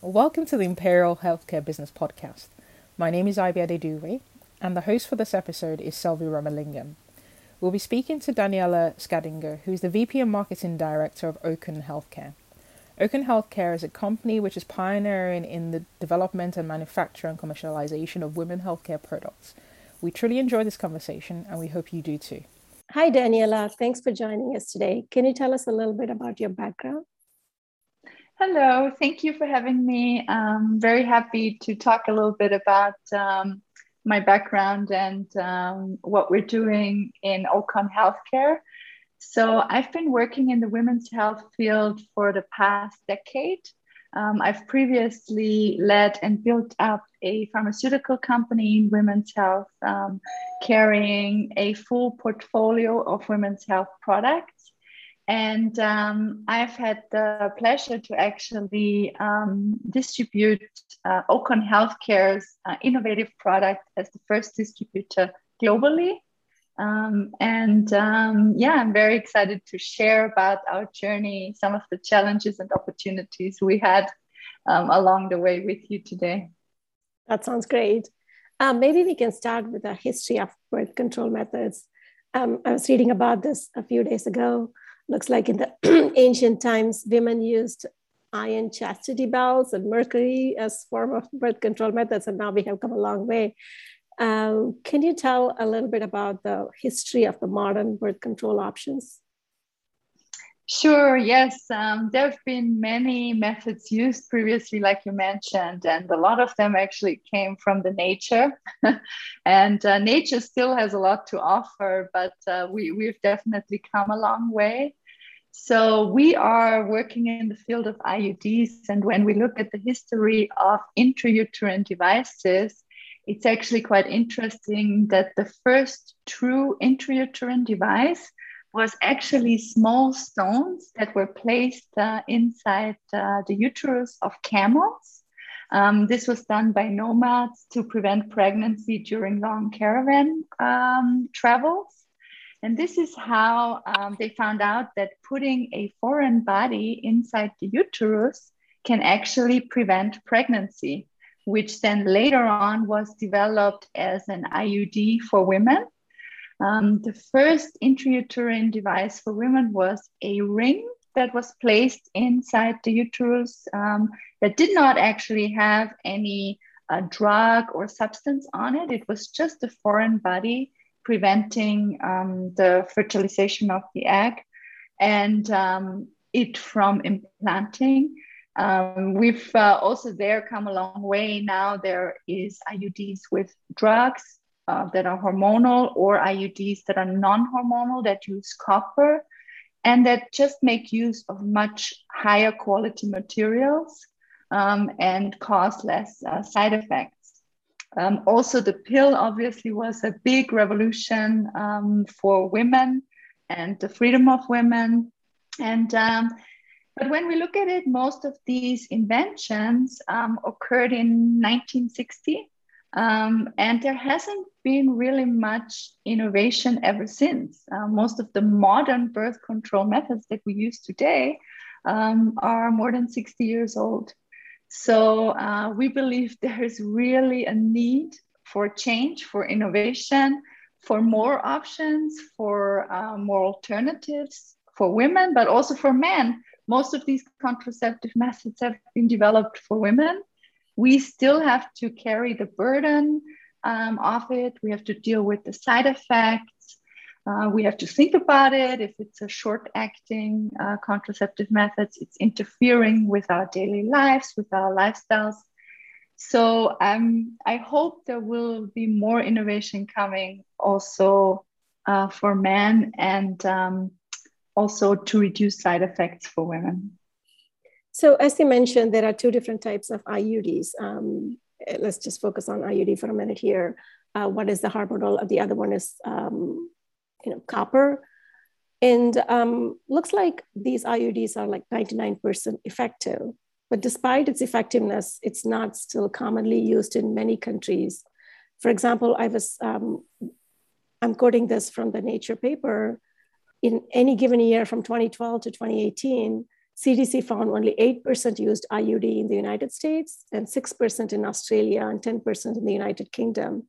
welcome to the Imperial Healthcare Business Podcast. My name is Ibiade Dure, and the host for this episode is Selvi Ramalingam. We'll be speaking to Daniela Skadinger, who's the VP and Marketing Director of OCON Healthcare. OCON Healthcare is a company which is pioneering in the development and manufacture and commercialization of women healthcare products. We truly enjoy this conversation, and we hope you do too. Hi, Daniela. Thanks for joining us today. Can you tell us a little bit about your background? Hello, thank you for having me. I'm very happy to talk a little bit about um, my background and um, what we're doing in Ocon Healthcare. So, I've been working in the women's health field for the past decade. Um, I've previously led and built up a pharmaceutical company in women's health, um, carrying a full portfolio of women's health products. And um, I've had the pleasure to actually um, distribute uh, OCON Healthcare's uh, innovative product as the first distributor globally. Um, and um, yeah, I'm very excited to share about our journey, some of the challenges and opportunities we had um, along the way with you today. That sounds great. Um, maybe we can start with a history of birth control methods. I was reading about this a few days ago looks like in the ancient times, women used iron chastity belts and mercury as form of birth control methods, and now we have come a long way. Um, can you tell a little bit about the history of the modern birth control options? Sure, yes. Um, there have been many methods used previously, like you mentioned, and a lot of them actually came from the nature. and uh, nature still has a lot to offer, but uh, we, we've definitely come a long way. So we are working in the field of IUDs, and when we look at the history of intrauterine devices, it's actually quite interesting that the first true intrauterine device was actually small stones that were placed uh, inside uh, the uterus of camels. Um, this was done by nomads to prevent pregnancy during long caravan um, travels. And this is how um, they found out that putting a foreign body inside the uterus can actually prevent pregnancy, which then later on was developed as an IUD for women. Um, the first intrauterine device for women was a ring that was placed inside the uterus um, that did not actually have any uh, drug or substance on it. It was just a foreign body preventing um, the fertilization of the egg and um, it from implanting. Um, we've uh, also there come a long way. Now there is IUDs with drugs uh, that are hormonal or IUDs that are non-hormonal that use copper and that just make use of much higher quality materials um, and cause less uh, side effects. Um, also, the pill obviously was a big revolution um, for women and the freedom of women. And um, but when we look at it, most of these inventions um, occurred in 1960, um, and there hasn't been really much innovation ever since. Uh, most of the modern birth control methods that we use today um, are more than 60 years old. So uh, we believe there is really a need for change, for innovation, for more options, for uh, more alternatives for women, but also for men. Most of these contraceptive methods have been developed for women. We still have to carry the burden um, of it. We have to deal with the side effects. Uh, we have to think about it. If it's a short acting uh, contraceptive methods, it's interfering with our daily lives, with our lifestyles. So um, I hope there will be more innovation coming also uh, for men and um, also to reduce side effects for women. So, as you mentioned, there are two different types of IUDs. Um, let's just focus on IUD for a minute here. Uh, one is the hormonal, the other one is um, you know, copper. And um, looks like these IUDs are like 99% effective. But despite its effectiveness, it's not still commonly used in many countries. For example, I was, um, I'm quoting this from the Nature paper. In any given year from 2012 to 2018, CDC found only 8% used IUD in the United States and 6% in Australia and 10% in the United Kingdom.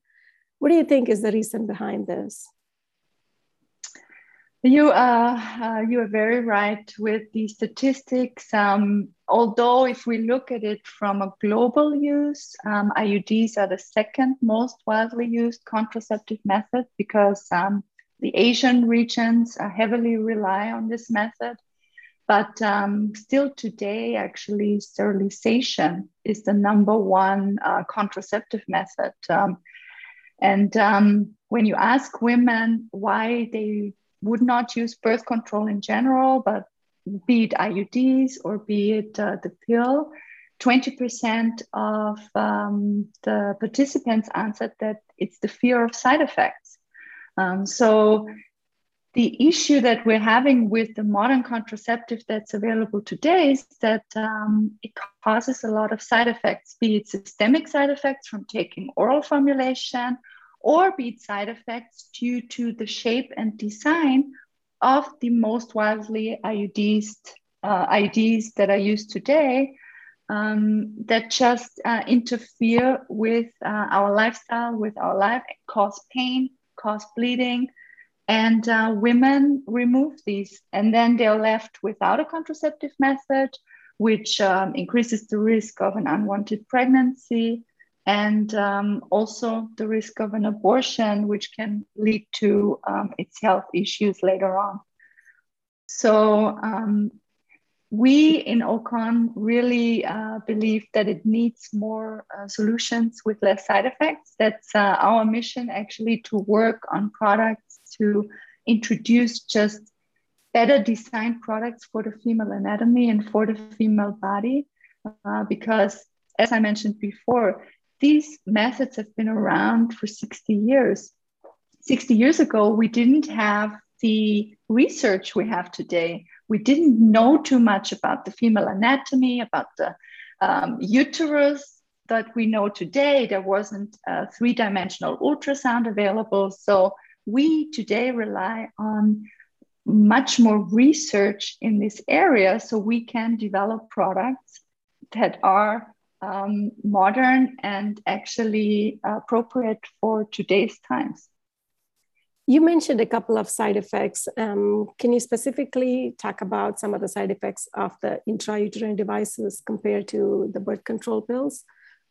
What do you think is the reason behind this? You are uh, you are very right with the statistics. Um, although if we look at it from a global use, um, IUDs are the second most widely used contraceptive method because um, the Asian regions heavily rely on this method. But um, still today, actually, sterilization is the number one uh, contraceptive method. Um, and um, when you ask women why they would not use birth control in general, but be it IUDs or be it uh, the pill, 20% of um, the participants answered that it's the fear of side effects. Um, so the issue that we're having with the modern contraceptive that's available today is that um, it causes a lot of side effects, be it systemic side effects from taking oral formulation or be it side effects due to the shape and design of the most widely IUDs, uh, IUDs that are used today um, that just uh, interfere with uh, our lifestyle, with our life, cause pain, cause bleeding. And uh, women remove these, and then they're left without a contraceptive method, which um, increases the risk of an unwanted pregnancy and um, also the risk of an abortion, which can lead to um, its health issues later on. So um, we in OCON really uh, believe that it needs more uh, solutions with less side effects. That's uh, our mission actually to work on products to introduce just better designed products for the female anatomy and for the female body. Uh, because as I mentioned before, these methods have been around for 60 years. 60 years ago, we didn't have the research we have today. We didn't know too much about the female anatomy, about the um, uterus that we know today. There wasn't a three dimensional ultrasound available. So we today rely on much more research in this area so we can develop products that are um, modern and actually appropriate for today's times. You mentioned a couple of side effects. Um, can you specifically talk about some of the side effects of the intrauterine devices compared to the birth control pills?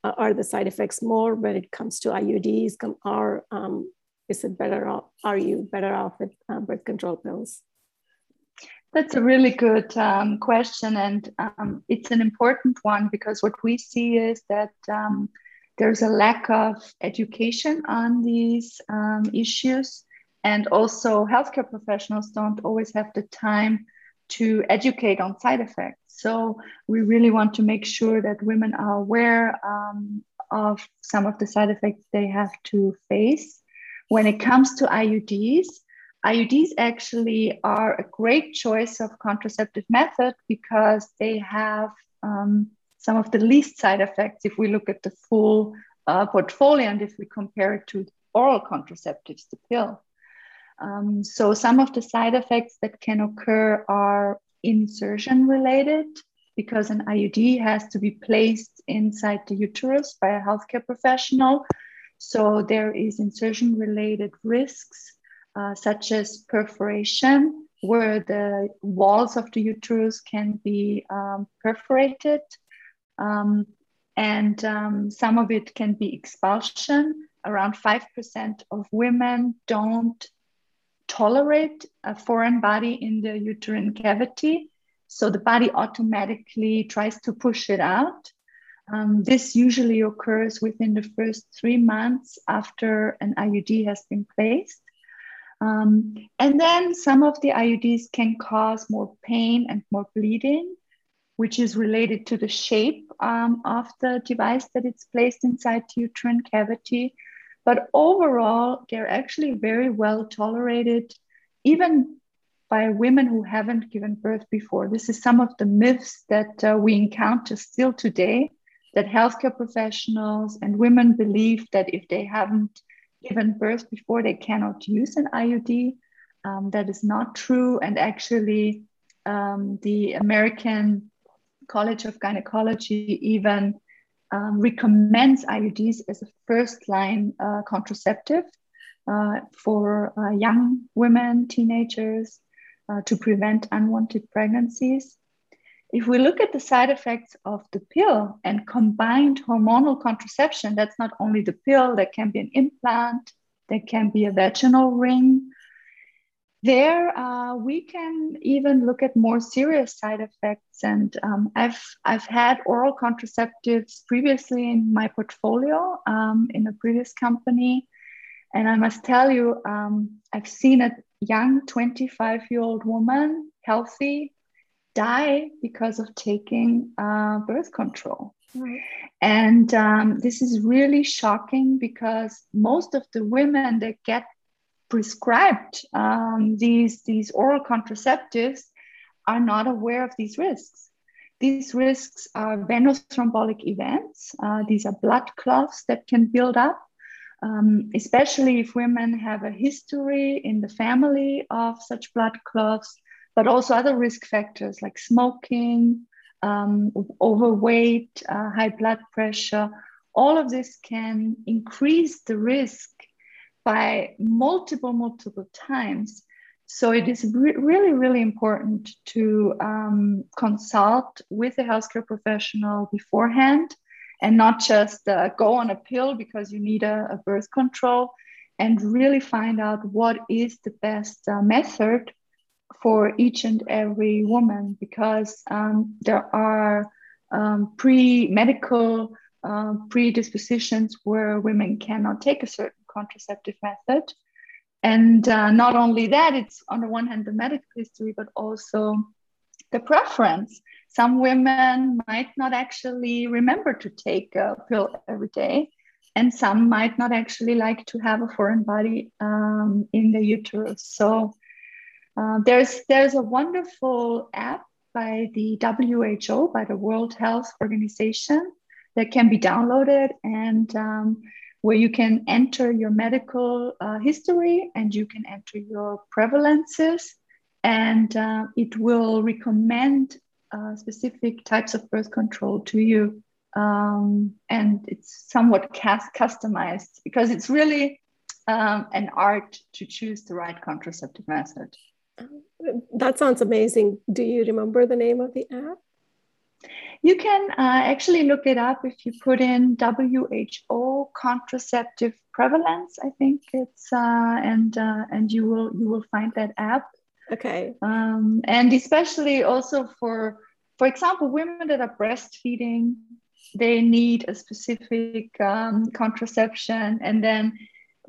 Uh, are the side effects more when it comes to IUDs? Or um, is it better off? Are you better off with uh, birth control pills? That's a really good um, question, and um, it's an important one because what we see is that um, there's a lack of education on these um, issues, and also healthcare professionals don't always have the time to educate on side effects. So we really want to make sure that women are aware um, of some of the side effects they have to face. When it comes to IUDs, IUDs actually are a great choice of contraceptive method because they have um, some of the least side effects if we look at the full uh, portfolio and if we compare it to oral contraceptives, the pill. Um, so some of the side effects that can occur are insertion related because an IUD has to be placed inside the uterus by a healthcare professional. So there is insertion related risks uh, such as perforation, where the walls of the uterus can be um, perforated. Um, and um, some of it can be expulsion. Around 5% of women don't tolerate a foreign body in the uterine cavity. So the body automatically tries to push it out. Um, this usually occurs within the first three months after an IUD has been placed. Um, and then some of the IUDs can cause more pain and more bleeding, which is related to the shape um, of the device that it's placed inside the uterine cavity. But overall, they're actually very well tolerated, even by women who haven't given birth before. This is some of the myths that uh, we encounter still today that healthcare professionals and women believe that if they haven't given birth before they cannot use an IUD. Um, that is not true. And actually, um, the American College of Gynecology even um, recommends IUDs as a first line uh, contraceptive uh, for uh, young women, teenagers, uh, to prevent unwanted pregnancies. If we look at the side effects of the pill and combined hormonal contraception, that's not only the pill, that can be an implant, there can be a vaginal ring. There, uh, we can even look at more serious side effects. And um, I've, I've had oral contraceptives previously in my portfolio um, in a previous company. And I must tell you, um, I've seen a young 25 year old woman, healthy, die because of taking uh, birth control. Right. And um, this is really shocking because most of the women that get prescribed um, these, these oral contraceptives are not aware of these risks. These risks are venous thrombotic events. Uh, these are blood clots that can build up um, especially if women have a history in the family of such blood clots, but also other risk factors like smoking, um, overweight, uh, high blood pressure. All of this can increase the risk by multiple, multiple times. So it is re- really, really important to um, consult with a healthcare professional beforehand and not just uh, go on a pill because you need a, a, birth control and really find out what is the best uh, method for each and every woman because um, there are um, pre-medical uh, predispositions where women cannot take a certain contraceptive method and uh, not only that it's on the one hand the medical history but also the preference some women might not actually remember to take a pill every day, and some might not actually like to have a foreign body um, in the uterus. So uh, there's there's a wonderful app by the WHO, by the World Health Organization, that can be downloaded and um, where you can enter your medical uh, history and you can enter your prevalences, and uh, it will recommend uh, specific types of birth control to you. Um, and it's somewhat cast customized because it's really um, an art to choose the right contraceptive method. That sounds amazing. Do you remember the name of the app? You can uh, actually look it up if you put in WHO contraceptive prevalence. I think it's uh, and uh, and you will you will find that app. Okay. Um, and especially also for, for example, women that are breastfeeding, they need a specific um, contraception, and then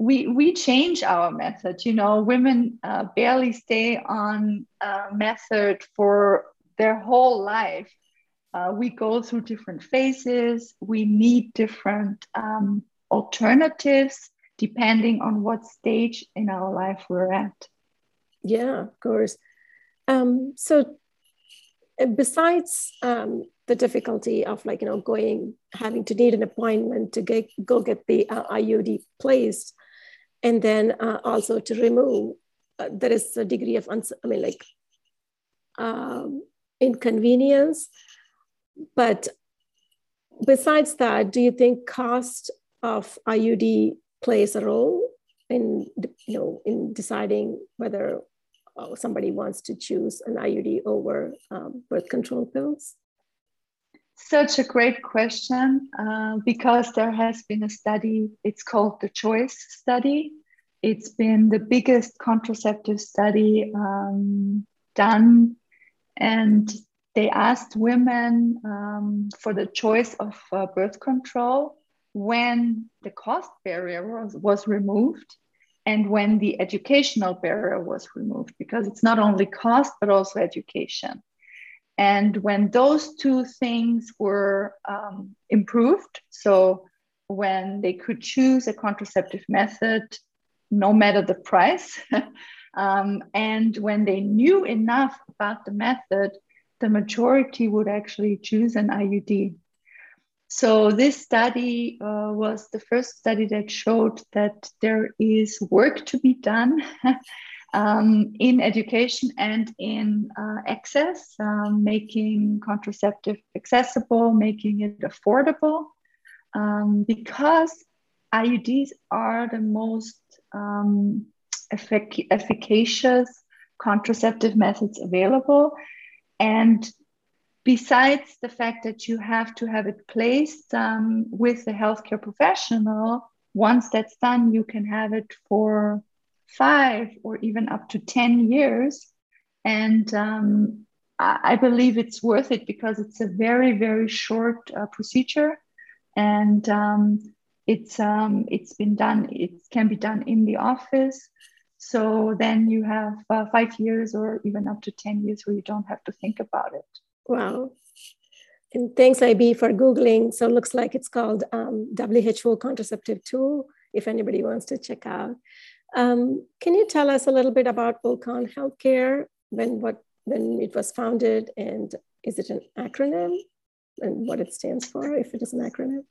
we we change our method. You know, women uh, barely stay on a method for their whole life. Uh, we go through different phases. We need different um, alternatives depending on what stage in our life we're at. Yeah, of course. Um, so uh, besides um, the difficulty of like you know going having to need an appointment to get go get the uh, IUD placed, and then uh, also to remove, uh, there is a degree of I mean like um, inconvenience. But besides that, do you think cost of IUD plays a role in you know in deciding whether uh, somebody wants to choose an IUD over um, birth control pills? Such a great question uh, because there has been a study, it's called the CHOICE study. It's been the biggest contraceptive study um, done, and they asked women um, for the choice of uh, birth control when the cost barrier was, was removed and when the educational barrier was removed, because it's not only cost, but also education. And when those two things were um, improved, so when they could choose a contraceptive method, no matter the price, um, and when they knew enough about the method, the majority would actually choose an IUD. So this study uh, was the first study that showed that there is work to be done um, in education and in uh, access, um, making contraceptive accessible, making it affordable, um, because IUDs are the most um, effic- efficacious contraceptive methods available. And besides the fact that you have to have it placed um, with a healthcare professional, once that's done, you can have it for five or even up to 10 years. And um, I believe it's worth it because it's a very, very short uh, procedure. And um, it's um, it's been done. It can be done in the office. So then you have uh, five years or even up to ten years where you don't have to think about it. Wow. And thanks, IB, for Googling. So it looks like it's called um, WHO Contraceptive Tool, if anybody wants to check out. Um, can you tell us a little bit about OCON Healthcare, when, what, when it was founded, and is it an acronym, and what it stands for, if it is an acronym?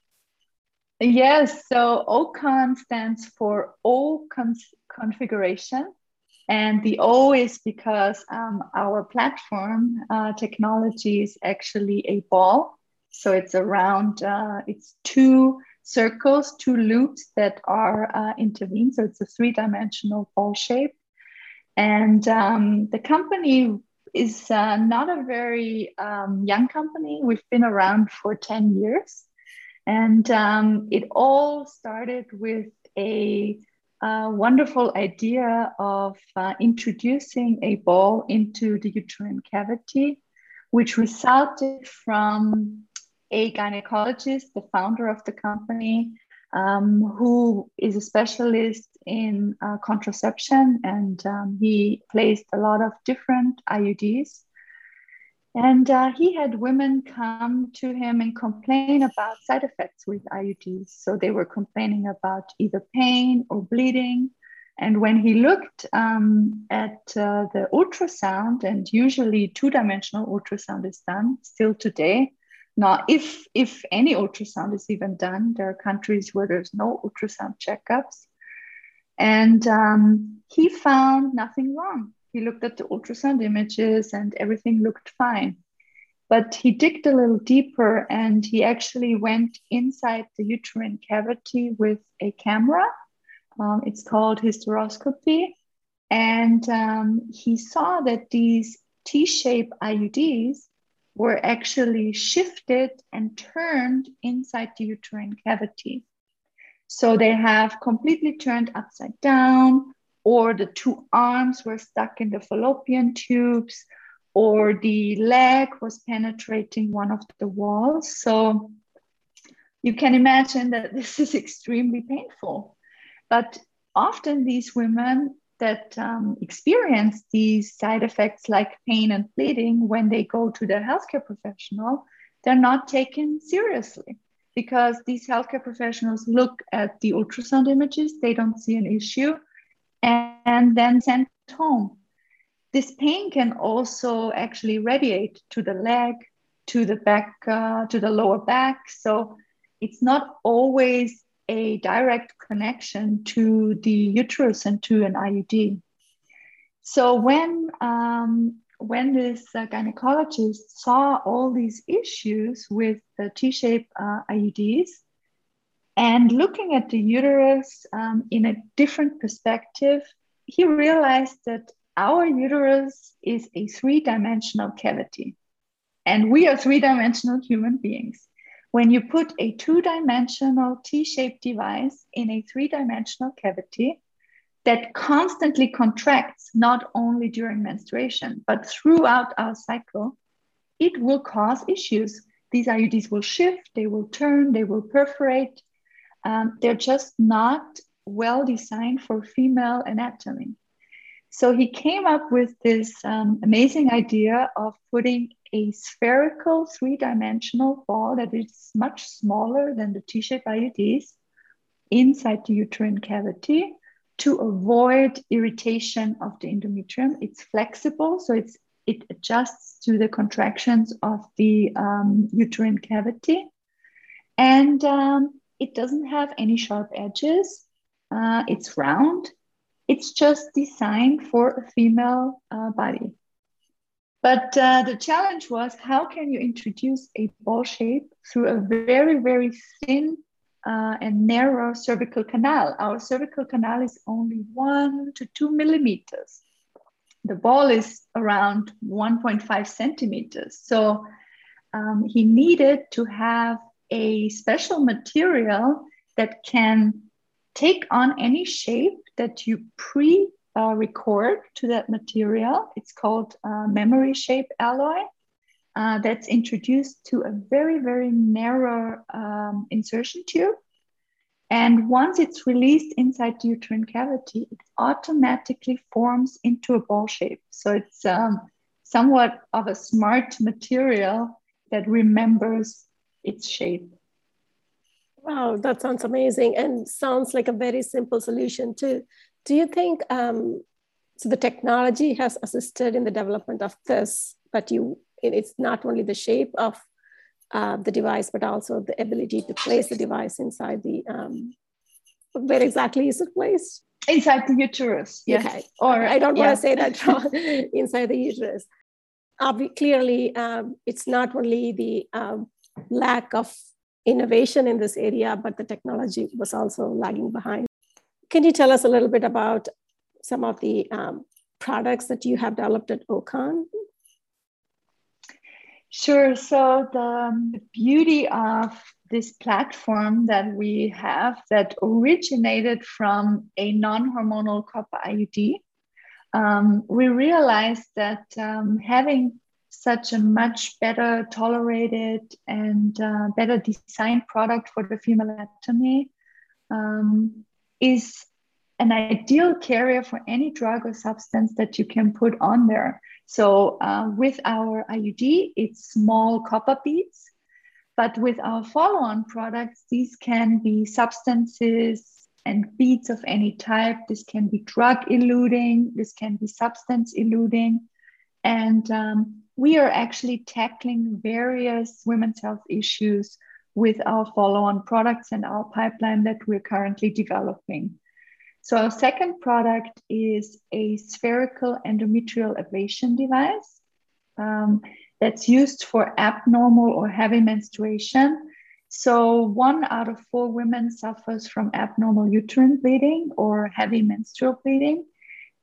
Yes, so OCON stands for O configuration. And the O is because um, our platform uh, technology is actually a ball. So it's around, uh, it's two circles, two loops that are uh, intervened. So it's a three dimensional ball shape. And um, the company is uh, not a very um, young company. We've been around for 10 years. And um, it all started with a, a wonderful idea of uh, introducing a ball into the uterine cavity, which resulted from a gynecologist, the founder of the company, um, who is a specialist in uh, contraception, and um, he placed a lot of different IUDs and uh, he had women come to him and complain about side effects with IUDs. So they were complaining about either pain or bleeding. And when he looked um, at uh, the ultrasound, and usually two dimensional ultrasound is done still today. Now, if, if any ultrasound is even done, there are countries where there's no ultrasound checkups. And um, he found nothing wrong he looked at the ultrasound images and everything looked fine. But he digged a little deeper and he actually went inside the uterine cavity with a camera. Um, it's called hysteroscopy. And um, he saw that these T shaped IUDs were actually shifted and turned inside the uterine cavity. So they have completely turned upside down or the two arms were stuck in the fallopian tubes, or the leg was penetrating one of the walls. So you can imagine that this is extremely painful. But often these women that um, experience these side effects like pain and bleeding when they go to their healthcare professional, they're not taken seriously because these healthcare professionals look at the ultrasound images, they don't see an issue, and then sent home. This pain can also actually radiate to the leg, to the back, uh, to the lower back. So it's not always a direct connection to the uterus and to an IUD. So when um, when this uh, gynecologist saw all these issues with the T-shaped uh, IUDs, and looking at the uterus um, in a different perspective, he realized that our uterus is a three dimensional cavity. And we are three dimensional human beings. When you put a two dimensional T shaped device in a three dimensional cavity that constantly contracts, not only during menstruation, but throughout our cycle, it will cause issues. These IUDs will shift, they will turn, they will perforate, um, they're just not well designed for female anatomy. So he came up with this um, amazing idea of putting a spherical three dimensional ball that is much smaller than the T shaped IUDs inside the uterine cavity to avoid irritation of the endometrium. It's flexible, so it's, it adjusts to the contractions of the um, uterine cavity. And um, it doesn't have any sharp edges. Uh, it's round. It's just designed for a female uh, body. But uh, the challenge was how can you introduce a ball shape through a very, very thin uh, and narrow cervical canal? Our cervical canal is only one to two millimeters. The ball is around 1.5 centimeters. So um, he needed to have a special material that can take on any shape that you pre uh, record to that material. It's called uh, memory shape alloy. Uh, that's introduced to a very, very narrow um, insertion tube. And once it's released inside the uterine cavity, it automatically forms into a ball shape. So it's um, somewhat of a smart material that remembers its shape. Wow, that sounds amazing and sounds like a very simple solution too. Do you think um, so? The technology has assisted in the development of this, but you it's not only the shape of uh, the device, but also the ability to place the device inside the um, where exactly is it placed? Inside the uterus. Yes. Okay. Or I don't yeah. want to say that wrong. inside the uterus. Obviously, clearly, um, it's not only the um, lack of innovation in this area, but the technology was also lagging behind. Can you tell us a little bit about some of the um, products that you have developed at Ocon? Sure. So the, beauty of this platform that we have that originated from a non-hormonal copper IUD, um, we realized that um, having such a much better tolerated and uh, better designed product for the female anatomy um, is an ideal carrier for any drug or substance that you can put on there. So uh, with our IUD, it's small copper beads, but with our follow-on products, these can be substances and beads of any type. This can be drug eluting, this can be substance eluding. And um, we are actually tackling various women's health issues with our follow on products and our pipeline that we're currently developing. So, our second product is a spherical endometrial ablation device um, that's used for abnormal or heavy menstruation. So, one out of four women suffers from abnormal uterine bleeding or heavy menstrual bleeding.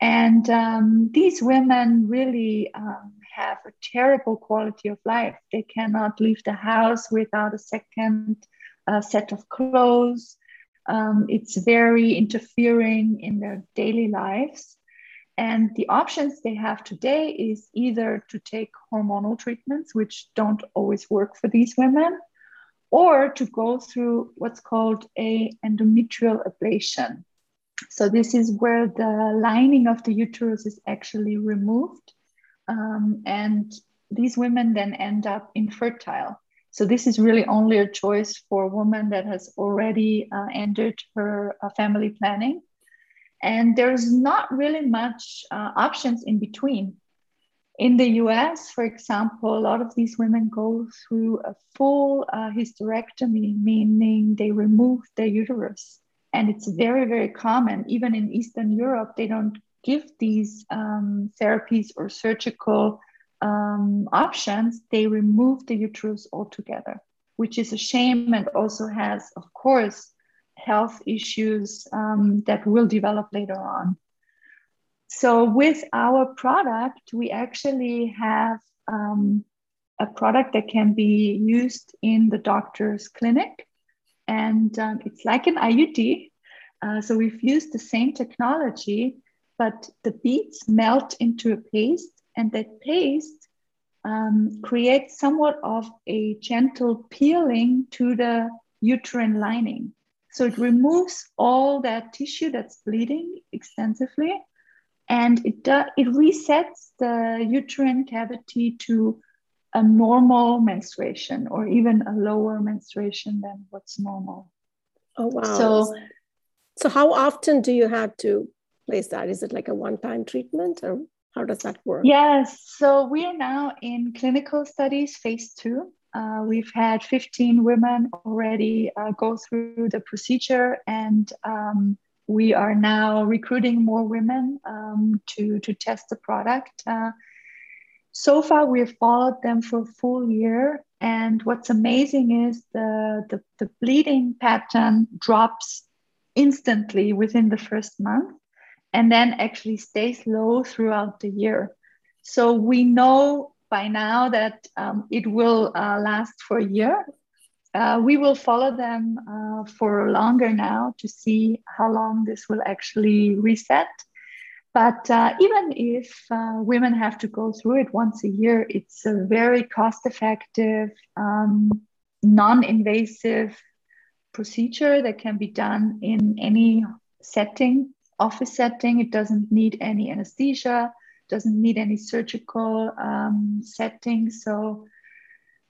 And um, these women really um, have a terrible quality of life. They cannot leave the house without a second uh, set of clothes. Um, it's very interfering in their daily lives. And the options they have today is either to take hormonal treatments, which don't always work for these women, or to go through what's called a endometrial ablation. So this is where the lining of the uterus is actually removed. Um, and these women then end up infertile. So this is really only a choice for a woman that has already uh, her uh, family planning. And there's not really much uh, options in between. In the US, for example, a lot of these women go through a full uh, hysterectomy, meaning they remove their uterus and it's very very common even in eastern europe they don't give these um, therapies or surgical um, options they remove the uterus altogether which is a shame and also has of course health issues um, that will develop later on so with our product we actually have um, a product that can be used in the doctor's clinic and um, it's like an IUD. Uh, so we've used the same technology, but the beads melt into a paste, and that paste um, creates somewhat of a gentle peeling to the uterine lining. So it removes all that tissue that's bleeding extensively, and it do, it resets the uterine cavity to a normal menstruation or even a lower menstruation than what's normal. Oh wow. So so how often do you have to place that? Is it like a one-time treatment or how does that work? Yes. So we are now in clinical studies phase two. Uh, we've had 15 women already uh, go through the procedure and um, we are now recruiting more women um, to, to test the product. Uh, so far, we've followed them for a full year. And what's amazing is the, the, the bleeding pattern drops instantly within the first month and then actually stays low throughout the year. So we know by now that um, it will uh, last for a year. Uh, we will follow them uh, for longer now to see how long this will actually reset. But uh, even if uh, women have to go through it once a year, it's a very cost effective, um, non invasive procedure that can be done in any setting, office setting. It doesn't need any anesthesia, doesn't need any surgical um, setting. So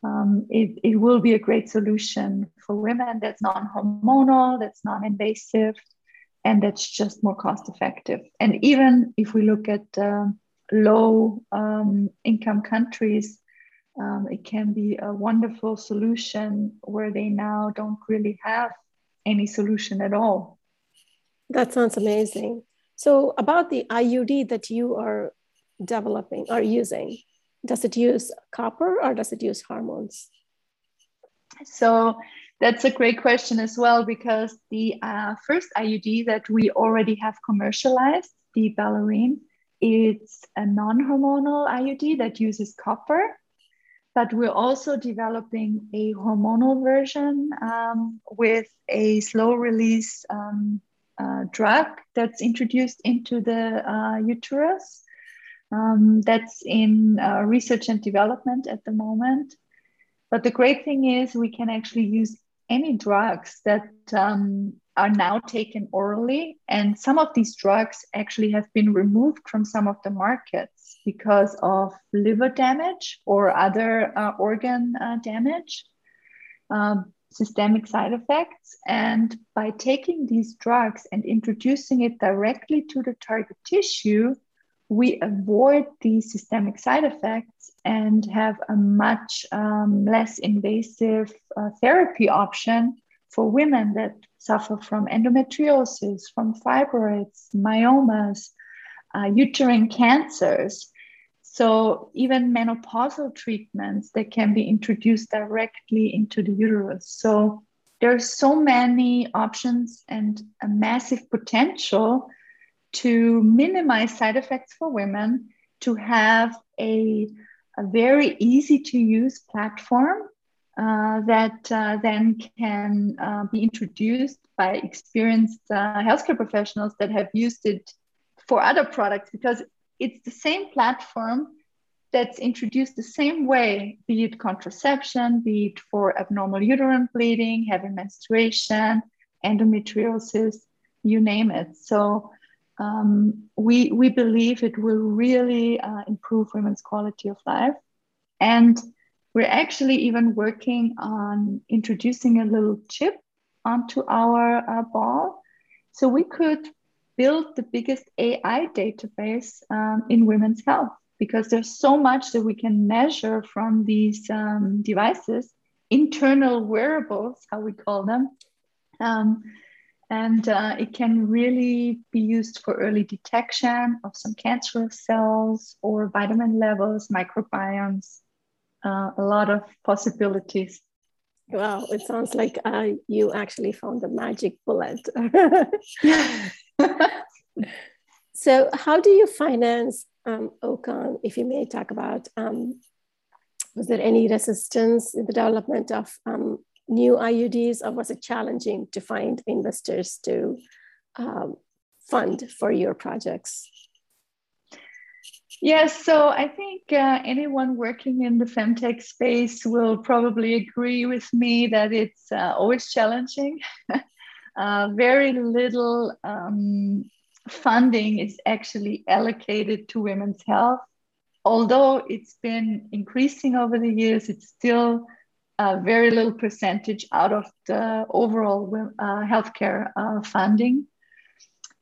um, it, it will be a great solution for women that's non hormonal, that's non invasive, and that's just more cost effective. And even if we look at uh, low um, income countries, um, it can be a wonderful solution where they now don't really have any solution at all. That sounds amazing. So, about the IUD that you are developing or using, does it use copper or does it use hormones? So, that's a great question as well because the uh, first IUD that we already have commercialized, the Ballerine, it's a non hormonal IUD that uses copper but we're also developing a hormonal version um, with a slow release um, uh, drug that's introduced into the uh, uterus. Um, that's in uh, research and development at the moment. But the great thing is we can actually use any drugs that um, are now taken orally. And some of these drugs actually have been removed from some of the markets because of liver damage or other uh, organ uh, damage, um, systemic side effects. And by taking these drugs and introducing it directly to the target tissue, we avoid these systemic side effects and have a much um, less invasive uh, therapy option for women that suffer from endometriosis, from fibroids, myomas, uh, uterine cancers. So, even menopausal treatments that can be introduced directly into the uterus. So, there are so many options and a massive potential to minimize side effects for women, to have a, a very easy to use platform uh, that uh, then can uh, be introduced by experienced uh, healthcare professionals that have used it for other products because it's the same platform that's introduced the same way, be it contraception, be it for abnormal uterine bleeding, heavy menstruation, endometriosis, you name it. So um, we, we believe it will really uh, improve women's quality of life. And we're actually even working on introducing a little chip onto our uh, ball. So we could build the biggest AI database um, in women's health because there's so much that we can measure from these um, devices, internal wearables, how we call them. Um, and uh, it can really be used for early detection of some cancerous cells or vitamin levels, microbiomes, uh, a lot of possibilities. Wow, it sounds like uh, you actually found the magic bullet. so, how do you finance um, Ocon, if you may talk about? Um, was there any resistance in the development of um, new IUDs, or was it challenging to find investors to um, fund for your projects? Yes, so I think uh, anyone working in the femtech space will probably agree with me that it's uh, always challenging. uh, very little um, funding is actually allocated to women's health. Although it's been increasing over the years, it's still a very little percentage out of the overall uh, healthcare uh, funding.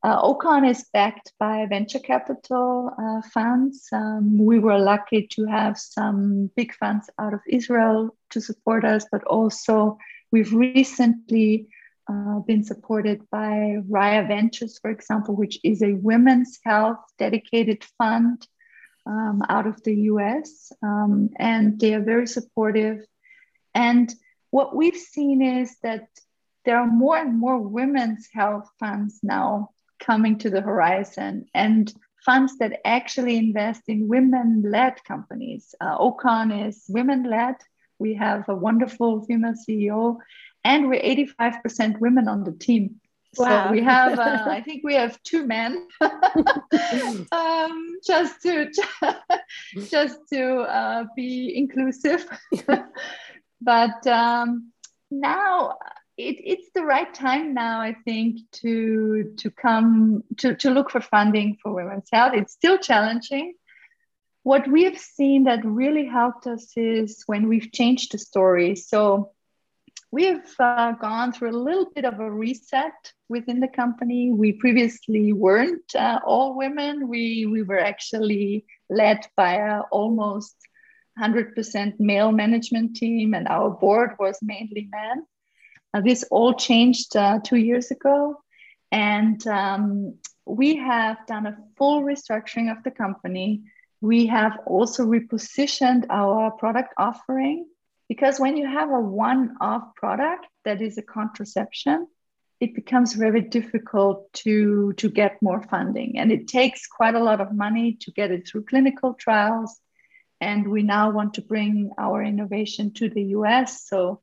Uh, Ocon is backed by venture capital uh, funds. Um, we were lucky to have some big funds out of Israel to support us, but also we've recently uh, been supported by Rhia Ventures, for example, which is a women's health dedicated fund um, out of the US. Um, and they are very supportive. And what we've seen is that there are more and more women's health funds now coming to the horizon and funds that actually invest in women led companies. Uh, OCON is women led. We have a wonderful female CEO, and we're 85% women on the team. Wow. So we have, uh, I think we have two men, um, just to just to uh, be inclusive. but um, now it, it's the right time now, I think, to to come to, to look for funding for women's health. It's still challenging. What we have seen that really helped us is when we've changed the story. So we've uh, gone through a little bit of a reset within the company. We previously weren't uh, all women. We we were actually led by a almost 100% male management team, and our board was mainly men. Uh, this all changed uh, two years ago, and um, we have done a full restructuring of the company. We have also repositioned our product offering because when you have a one off product that is a contraception, it becomes very difficult to, to get more funding. And it takes quite a lot of money to get it through clinical trials. And we now want to bring our innovation to the US. So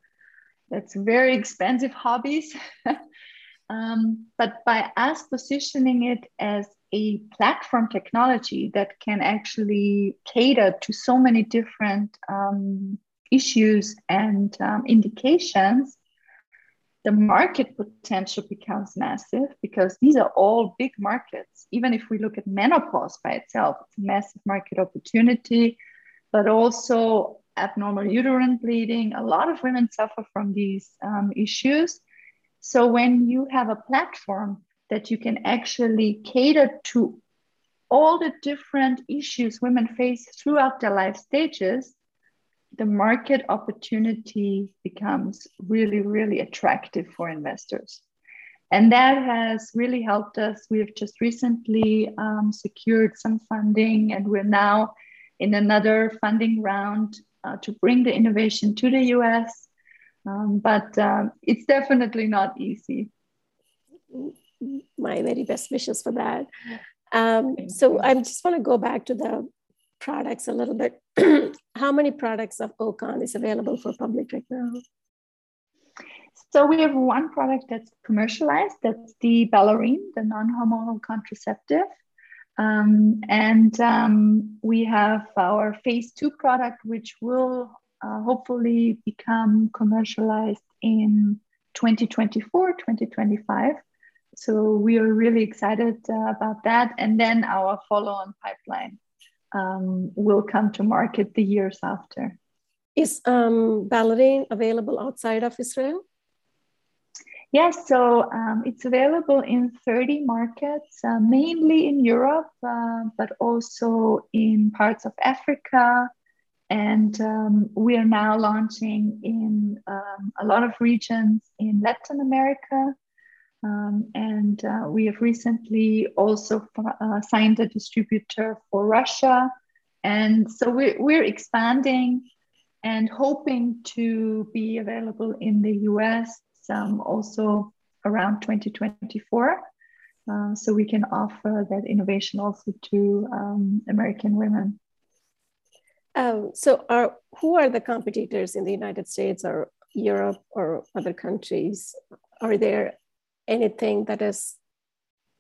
that's very expensive hobbies. um, but by us positioning it as a platform technology that can actually cater to so many different um, issues and um, indications, the market potential becomes massive because these are all big markets. Even if we look at menopause by itself, it's a massive market opportunity, but also abnormal uterine bleeding. A lot of women suffer from these um, issues. So when you have a platform that you can actually cater to all the different issues women face throughout their life stages, the market opportunity becomes really, really attractive for investors. And that has really helped us. We have just recently um, secured some funding, and we're now in another funding round uh, to bring the innovation to the US. Um, but um, it's definitely not easy. My very best wishes for that. Um, so I just want to go back to the products a little bit. How many products of OCON is available for public right now? So we have one product that's commercialized. That's the Ballerine, the non-hormonal contraceptive. Um, and um, we have our phase two product, which will uh, hopefully become commercialized in 2024, 2025. So we are really excited uh, about that. And then our follow on pipeline um, will come to market the years after. Is um, available outside of Israel? Yes, so um, it's available in 30 markets, uh, mainly in Europe, uh, but also in parts of Africa. And um, we are now launching in um, a lot of regions in Latin America, um, and uh, we have recently also uh, signed a distributor for Russia. And so we're, we're expanding and hoping to be available in the US um, also around 2024. Uh, so we can offer that innovation also to um, American women. Um, so are who are the competitors in the United States or Europe or other countries? Are there anything that is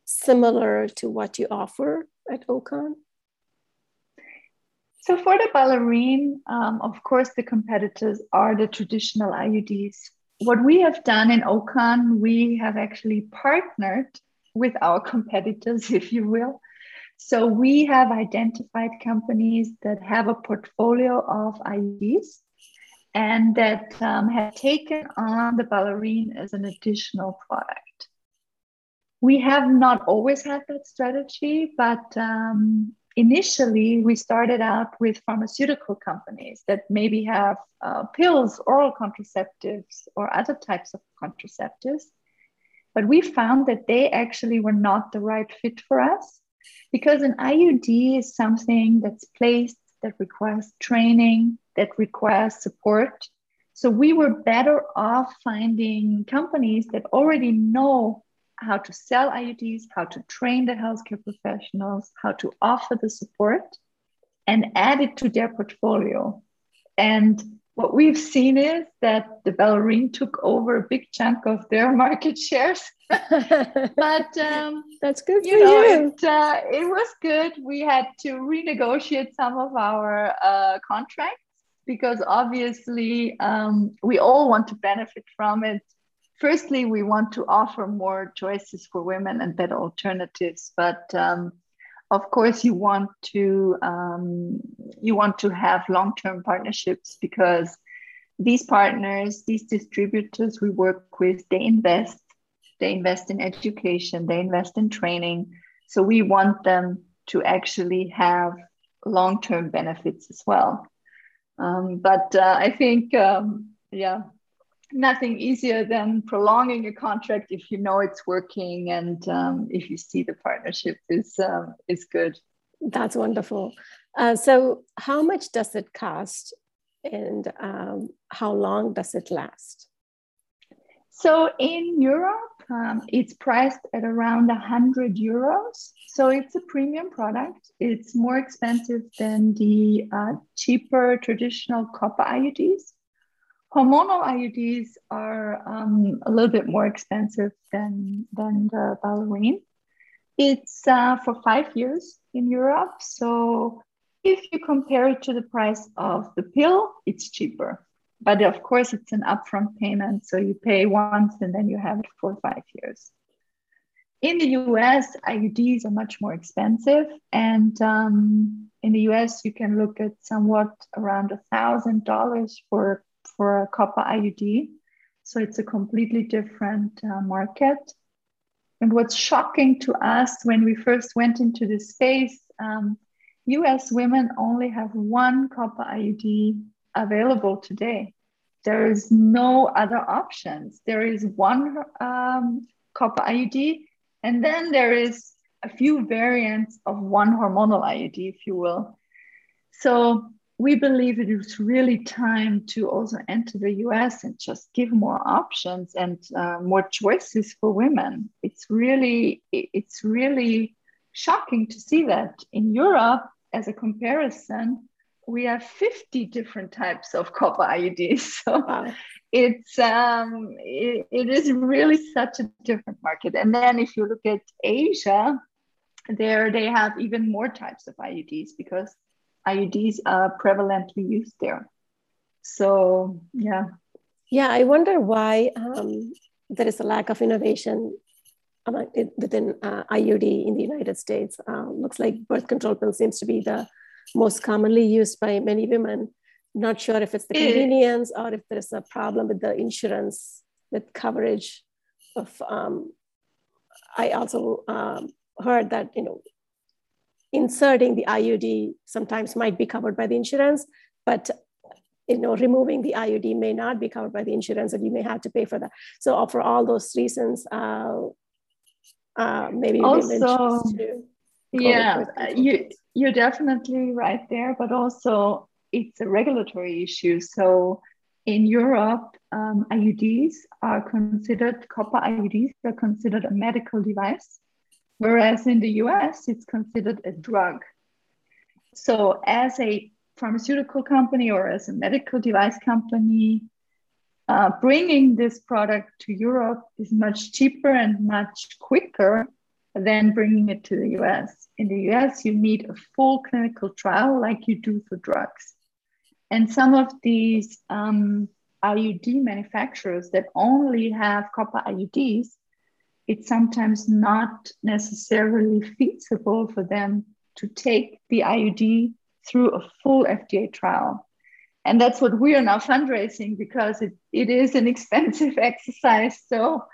similar to what you offer at OCON? So for the ballerine, um, of course, the competitors are the traditional IUDs. What we have done in OCON, we have actually partnered with our competitors, if you will. So we have identified companies that have a portfolio of IUDs and that um, have taken on the ballerine as an additional product. We have not always had that strategy, but um, initially we started out with pharmaceutical companies that maybe have uh, pills, oral contraceptives, or other types of contraceptives. but we found that they actually were not the right fit for us because an IUD is something that's placed that requires training, that requires support. So we were better off finding companies that already know how to sell IUDs, how to train the healthcare professionals, how to offer the support, and add it to their portfolio. And what we've seen is that the Ballerine took over a big chunk of their market shares. but um, that's good you know, you. It, uh, it was good. We had to renegotiate some of our uh, contracts because obviously um, we all want to benefit from it. Firstly, we want to offer more choices for women and better alternatives, but um, of course you want to um, you want to have long-term partnerships because these partners these distributors we work with they invest they invest in education they invest in training. So we want them to actually have long-term benefits as well. Um, but uh, i think um, yeah nothing easier than prolonging a contract if you know it's working and um, if you see the partnership is um, is good. That's wonderful. Uh, so, how much does it cost, and um, how long does it last? So, in Europe, um, it's priced at around 100 euros. So, it's a premium product. It's more expensive than the uh, cheaper traditional copper IUDs hormonal IUDs are um, a little bit more expensive than, than the Ballerine. It's uh, for five years in Europe. So if you compare it to the price of the pill, it's cheaper. But of course, it's an upfront payment. So you pay once and then you have it for five years. In the US, IUDs are much more expensive. And um, in the US, you can look at somewhat around $1,000 for for a copper IUD. So it's a completely different uh, market. And what's shocking to us when we first went into this space, um, US women only have one copper IUD available today. There is no other options. There is one um, copper IUD, and then there is a few variants of one hormonal IUD, if you will. So we believe it is really time to also enter the US and just give more options and uh, more choices for women. It's really, it's really shocking to see that in Europe, as a comparison, we have 50 different types of copper IUDs. So wow. it's um, it, it is really such a different market. And then if you look at Asia, there they have even more types of IUDs because IUDs are prevalently used there. So, yeah. Yeah, I wonder why um, there is a lack of innovation within uh, IUD in the United States. Uh, looks like birth control pill seems to be the most commonly used by many women. Not sure if it's the convenience or if there's a problem with the insurance with coverage of. Um, I also um, heard that you know inserting the IUD sometimes might be covered by the insurance, but you know, removing the IUD may not be covered by the insurance, and you may have to pay for that. So, uh, for all those reasons, uh, uh, maybe also, yeah, you you're definitely right there, but also it's a regulatory issue. So, in Europe, um, IUDs are considered copper IUDs are considered a medical device whereas in the US, it's considered a drug. So, as a pharmaceutical company or as a medical device company, uh, bringing this product to Europe is much cheaper and much quicker than bringing it to the US. In the US, you need a full clinical trial like you do for drugs. And some of these um, IUD manufacturers that only have copper IUDs it's sometimes not necessarily feasible for them to take the IUD through a full FDA trial. And that's what we are now fundraising because it, it is an expensive exercise. So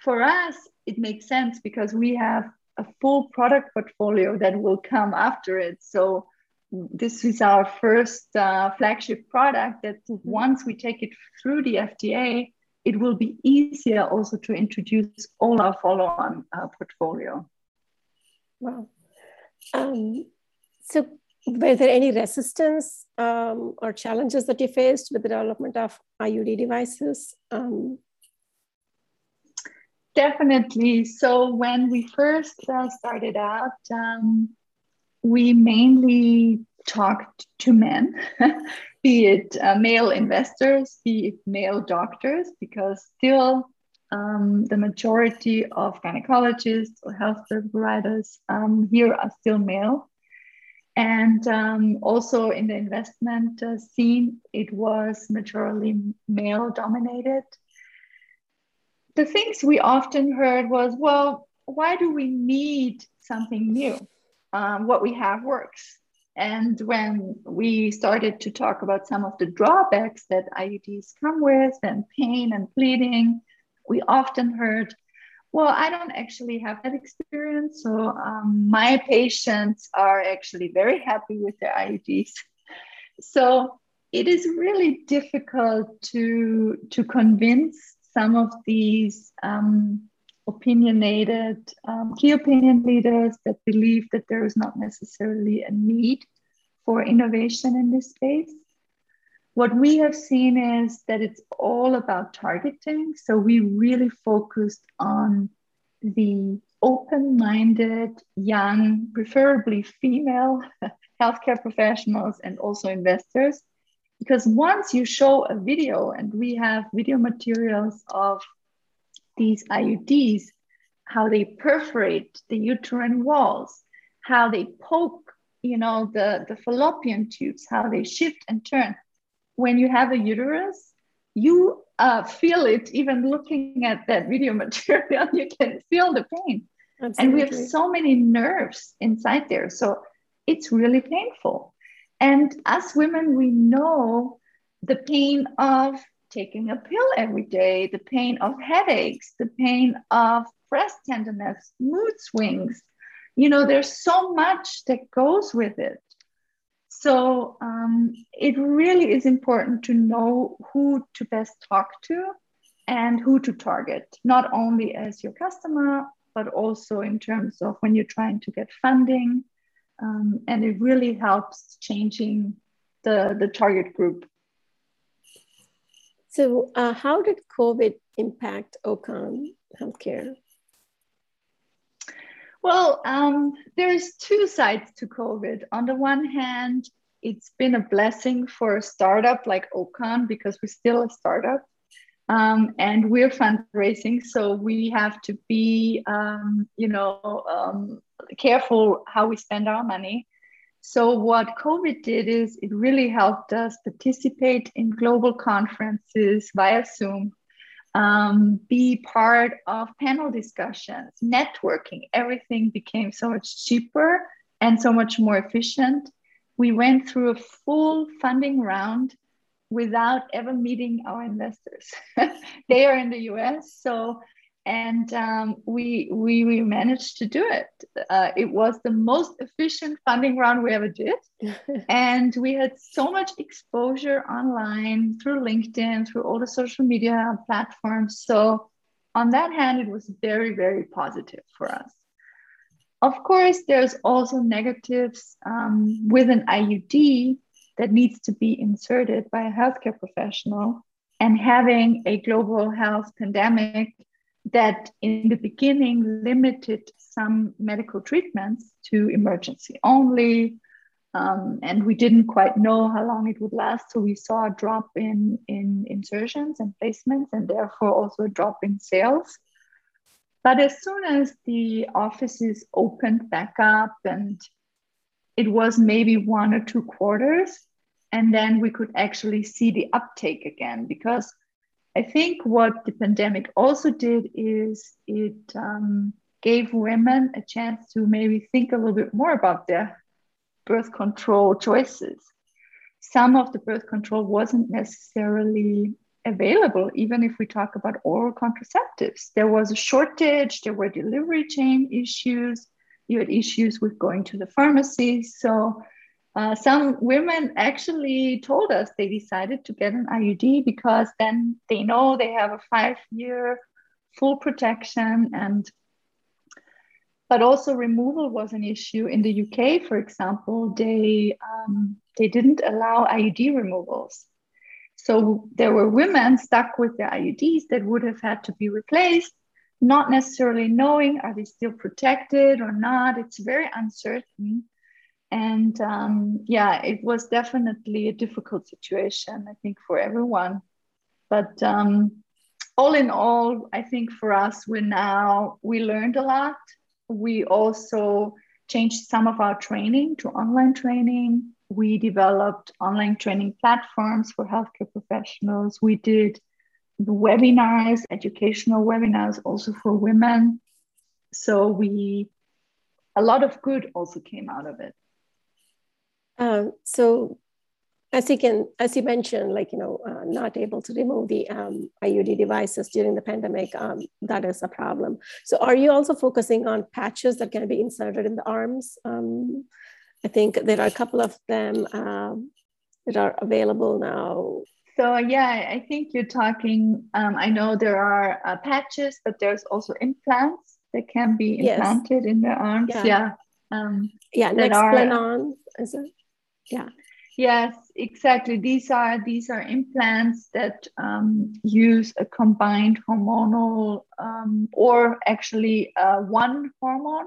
for us, it makes sense because we have a full product portfolio that will come after it. So this is our first uh, flagship product that mm-hmm. once we take it through the FDA, it will be easier also to introduce all our follow-on uh, portfolio. Wow. Um, so were there any resistance um, or challenges that you faced with the development of IUD devices? Um, Definitely. So when we first uh, started out, um, we mainly talked to men, be it uh, male investors, be it male doctors, because still um, the majority of gynecologists or healthcare providers um, here are still male. And um, also in the investment uh, scene, it was majorly male dominated. The things we often heard was, well, why do we need something new? Um, what we have works. And when we started to talk about some of the drawbacks that IUDs come with and pain and bleeding, we often heard, well, I don't actually have that experience. So um, my patients are actually very happy with their IUDs. So it is really difficult to, to convince some of these um, opinionated um, key opinion leaders that believe that there is not necessarily a need for innovation in this space. What we have seen is that it's all about targeting. So we really focused on the open minded, young, preferably female healthcare professionals and also investors. Because once you show a video, and we have video materials of these IUDs, how they perforate the uterine walls, how they poke, you know, the, the fallopian tubes, how they shift and turn. When you have a uterus, you uh, feel it even looking at that video material. You can feel the pain. Absolutely. And we have so many nerves inside there. So it's really painful. And as women, we know the pain of taking a pill every day, the pain of headaches, the pain of breast tenderness, mood swings. You know, there's so much that goes with it. So um, it really is important to know who to best talk to and who to target, not only as your customer, but also in terms of when you're trying to get funding. Um, and it really helps changing the, the target group so, uh, how did COVID impact OCON healthcare? Well, um, there's two sides to COVID. On the one hand, it's been a blessing for a startup like OCON because we're still a startup um, and we're fundraising, so we have to be, um, you know, um, careful how we spend our money. So, what COVID did is it really helped us participate in global conferences via Zoom, um, be part of panel discussions, networking. Everything became so much cheaper and so much more efficient. We went through a full funding round without ever meeting our investors. they are in the US, so and um, we, we we managed to do it. Uh, it was the most efficient funding round we ever did, and we had so much exposure online through LinkedIn, through all the social media platforms. So on that hand, it was very very positive for us. Of course, there's also negatives um, with an IUD that needs to be inserted by a healthcare professional, and having a global health pandemic that in the beginning limited some medical treatments to emergency only. Um, and we didn't quite know how long it would last. So we saw a drop in, in insertions and placements, and therefore also a drop in sales. But as soon as the offices opened back up, and it was maybe one or two quarters, and then we could actually see the uptake again because I think what the pandemic also did is it um, gave women a chance to maybe think a little bit more about their birth control choices. Some of the birth control wasn't necessarily available, even if we talk about oral contraceptives. There was a shortage, there were delivery chain issues, you had issues with going to the pharmacy. So uh, some women actually told us they decided to get an IUD because then they know they have a five year full protection and but also removal was an issue in the UK for example. They um, they didn't allow IUD removals. So there were women stuck with their IUDs that would have had to be replaced not necessarily knowing are they still protected or not. It's very uncertain and um, yeah it was definitely a difficult situation i think for everyone. But um, all in all i think for us we now we learned a lot. We also changed some of our training to online training. We developed online training platforms for healthcare professionals. We did webinars educational webinars also for women. So we a lot of good also came out of it um, so as you can, as you mentioned, like, you know, uh, not able to remove the um, IUD devices during the pandemic, um, that is a problem. So are you also focusing on patches that can be inserted in the arms? Um, I think there are a couple of them um, that are available now. So yeah, I think you're talking, um, I know there are uh, patches, but there's also implants that can be implanted yes. in the arms. Yeah. Yeah. Yeah, Nexplanon, is it? Yeah. Yes exactly. These are these are implants that um, use a combined hormonal um, or actually uh, one hormone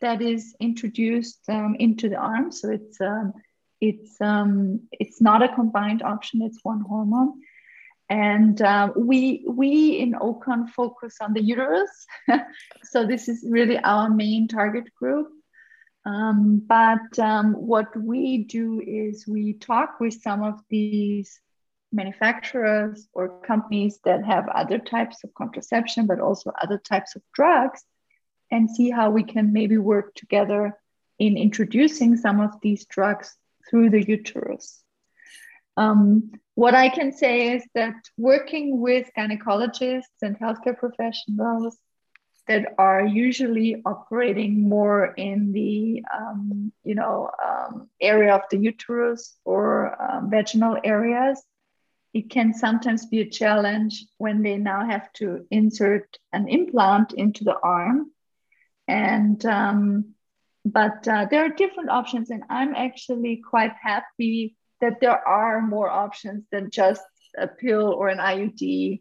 that is introduced um, into the arm. So it's um, it's um, it's not a combined option it's one hormone. And uh, we we in OCON focus on the uterus. So this is really our main target group um, but um, what we do is we talk with some of these manufacturers or companies that have other types of contraception, but also other types of drugs, and see how we can maybe work together in introducing some of these drugs through the uterus. Um, what I can say is that working with gynecologists and healthcare professionals that are usually operating more in the um, you know um, area of the uterus or um, vaginal areas. It can sometimes be a challenge when they now have to insert an implant into the arm. And um, but uh, there are different options and i'm actually quite happy that there are more options than just a pill or an iud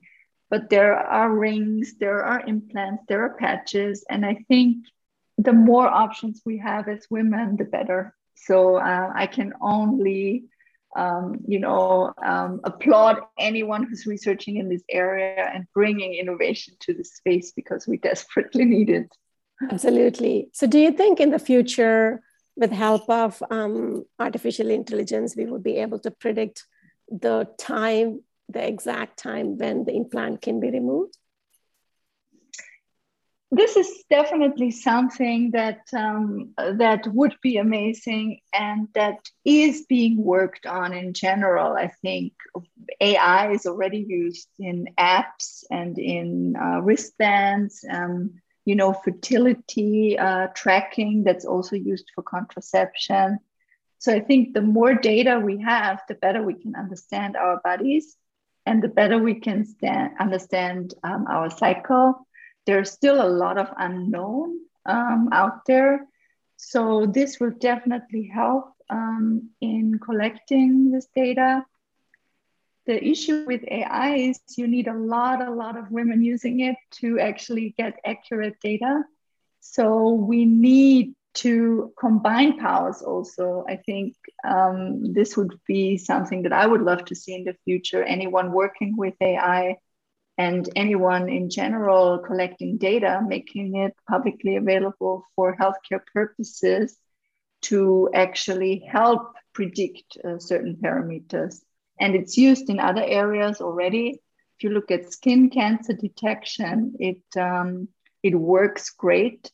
but there are rings, there are implants, there are patches. And I think the more options we have as women, the better. So uh, I can only, um, you know, um, applaud anyone who's researching in this area and bringing innovation to this space because we desperately need it. Absolutely. So, do you think in the future, with help of um, artificial intelligence, we will be able to predict the time the exact time when the implant can be removed? This is definitely something that um, that would be amazing and that is being worked on in general. I think AI is already used in apps and in uh, wristbands. Um, you know, fertility uh, tracking that's also used for contraception. So I think the more data we have, the better we can understand our bodies and the better we can stand, understand um, our cycle. There's still a lot of unknown um, out there. So this will definitely help um, in collecting this data. The issue with AI is you need a lot, a lot of women using it to actually get accurate data. So we need to combine powers also i think um, this would be something that i would love to see in the future. Anyone working with ai and anyone in general collecting data making it publicly available for healthcare purposes to actually help predict uh, certain parameters. And it's used in other areas already. If you look at skin cancer detection it um, it works great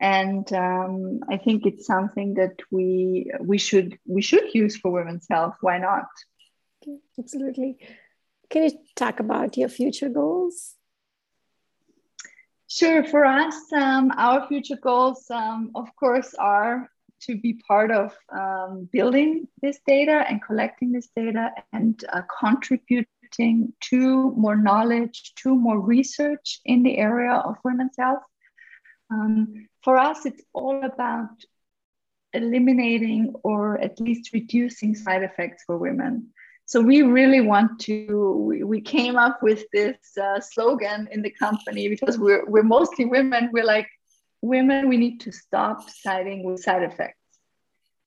and um, I think it's something that we we should we should use for women's health. Why not? Absolutely. Can you talk about your future goals? Sure. For us, um, our future goals, um, of course, are to be part of um, building this data and collecting this data and uh, contributing to more knowledge, to more research in the area of women's health. Um, for us, it's all about eliminating or at least reducing side effects for women. So we really want to. We, we came up with this uh, slogan in the company because we're we're mostly women. We're like women. We need to stop siding with side effects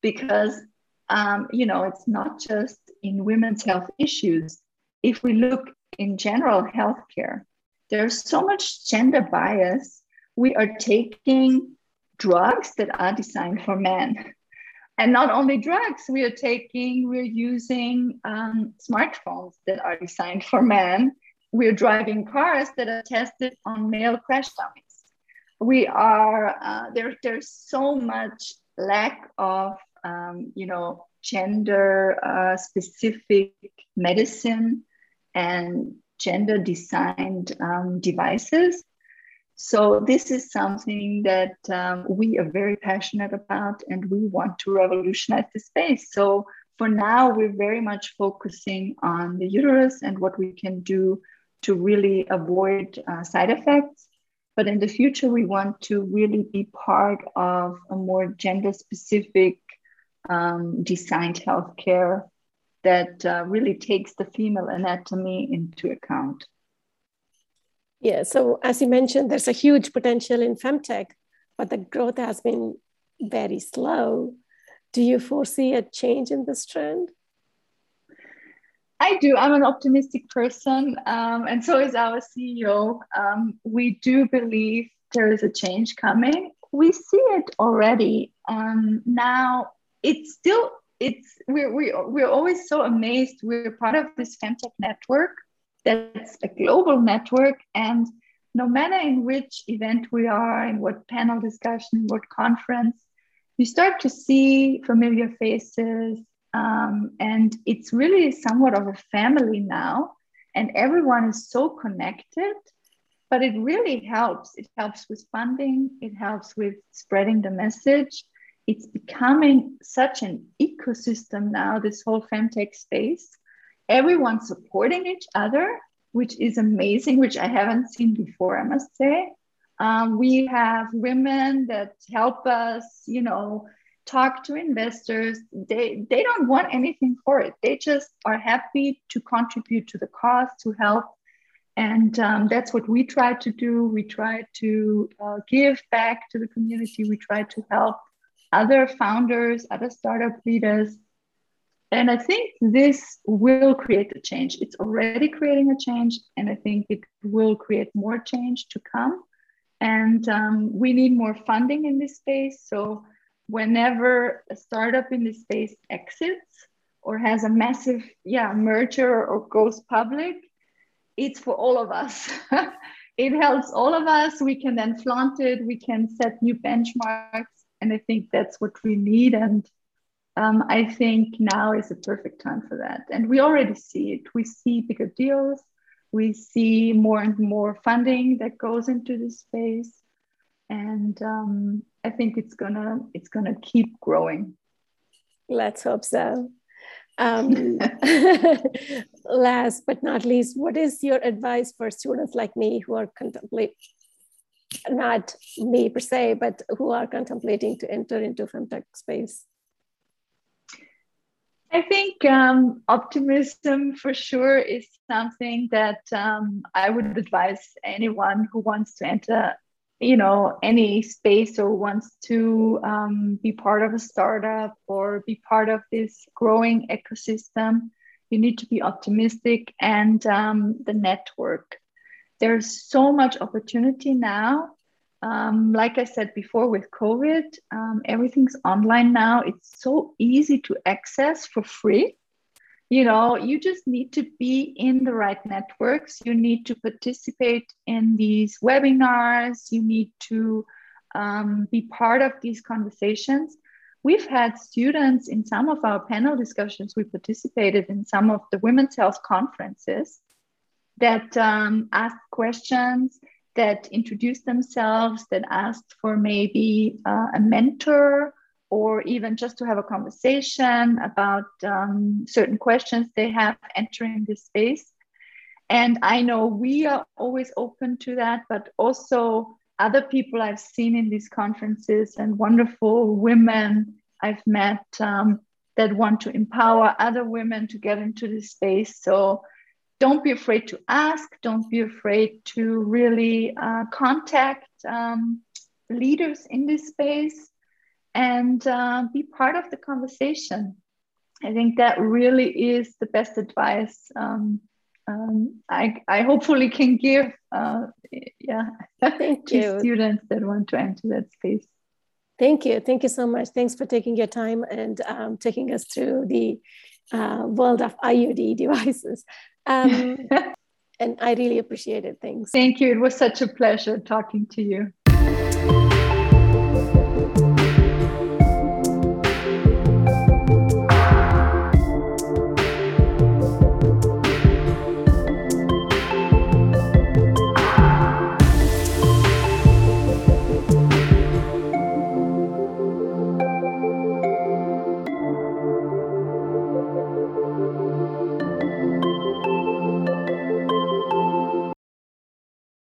because um, you know it's not just in women's health issues. If we look in general healthcare, there's so much gender bias. We are taking drugs that are designed for men. And not only drugs we are taking we're using um, smartphones that are designed for men. We're driving cars that are tested on male crash dummies. We are uh, there there's so much lack of um, you know gender uh, specific medicine and gender designed um, devices so this is something that um, we are very passionate about and we want to revolutionize the space. So for now, we're very much focusing on the uterus and what we can do to really avoid uh, side effects. But in the future, we want to really be part of a more gender specific um, designed healthcare that uh, really takes the female anatomy into account. Yeah, so as you mentioned, there's a huge potential in femtech, but the growth has been very slow. Do you foresee a change in this trend? I do. I'm an optimistic person, um, and so is our CEO. Um, we do believe there is a change coming. We see it already. Um, now, it's still it's we're, we're we're always so amazed. We're part of this femtech network, that's a global network and no matter in which event we are in what panel discussion what conference you start to see familiar faces um, and it's really somewhat of a family now and everyone is so connected but it really helps. It helps with funding it helps with spreading the message. It's becoming such an ecosystem now this whole femtech space everyone supporting each other, which is amazing, which I haven't seen before, I must say. Um, we have women that help us, you know, talk to investors. They they don't want anything for it. They just are happy to contribute to the cause, to help, and um, that's what we try to do. We try to uh, give back to the community. We try to help other founders, other startup leaders and I think this will create a change. It's already creating a change, and I think it will create more change to come. And um, we need more funding in this space. So, whenever a startup in this space exits or has a massive yeah, merger or goes public, it's for all of us. it helps all of us. We can then flaunt it, we can set new benchmarks. And I think that's what we need. And um, I think now is a perfect time for that. And we already see it. We see bigger deals. We see more and more funding that goes into this space. And um, I think it's gonna it's gonna keep growing. Let's hope so. Um, last but not least, what is your advice for students like me who are contemplating, not me per se, but who are contemplating to enter into femtech space? I think um, optimism for sure is something that um, I would advise anyone who wants to enter, you know, any space or wants to um, be part of a startup or be part of this growing ecosystem. You need to be optimistic and um, the network. There's so much opportunity now um, like I said before, with COVID, um, everything's online now. It's so easy to access for free. You know, you just need to be in the right networks. You need to participate in these webinars. You need to um, be part of these conversations. We've had students in some of our panel discussions, we participated in some of the women's health conferences that um, asked questions that introduced themselves, that asked for maybe uh, a mentor or even just to have a conversation about um, certain questions they have entering this space. And I know we are always open to that, but also other people I've seen in these conferences and wonderful women I've met um, that want to empower other women to get into this space. So don't be afraid to ask, don't be afraid to really uh, contact um, leaders in this space and uh, be part of the conversation. I think that really is the best advice um, um, I, I hopefully can give uh, yeah, Thank to you. students that want to enter that space. Thank you. Thank you so much. Thanks for taking your time and um, taking us through the uh, world of IUD devices. Um, and I really appreciated it. Thanks. Thank you. It was such a pleasure talking to you.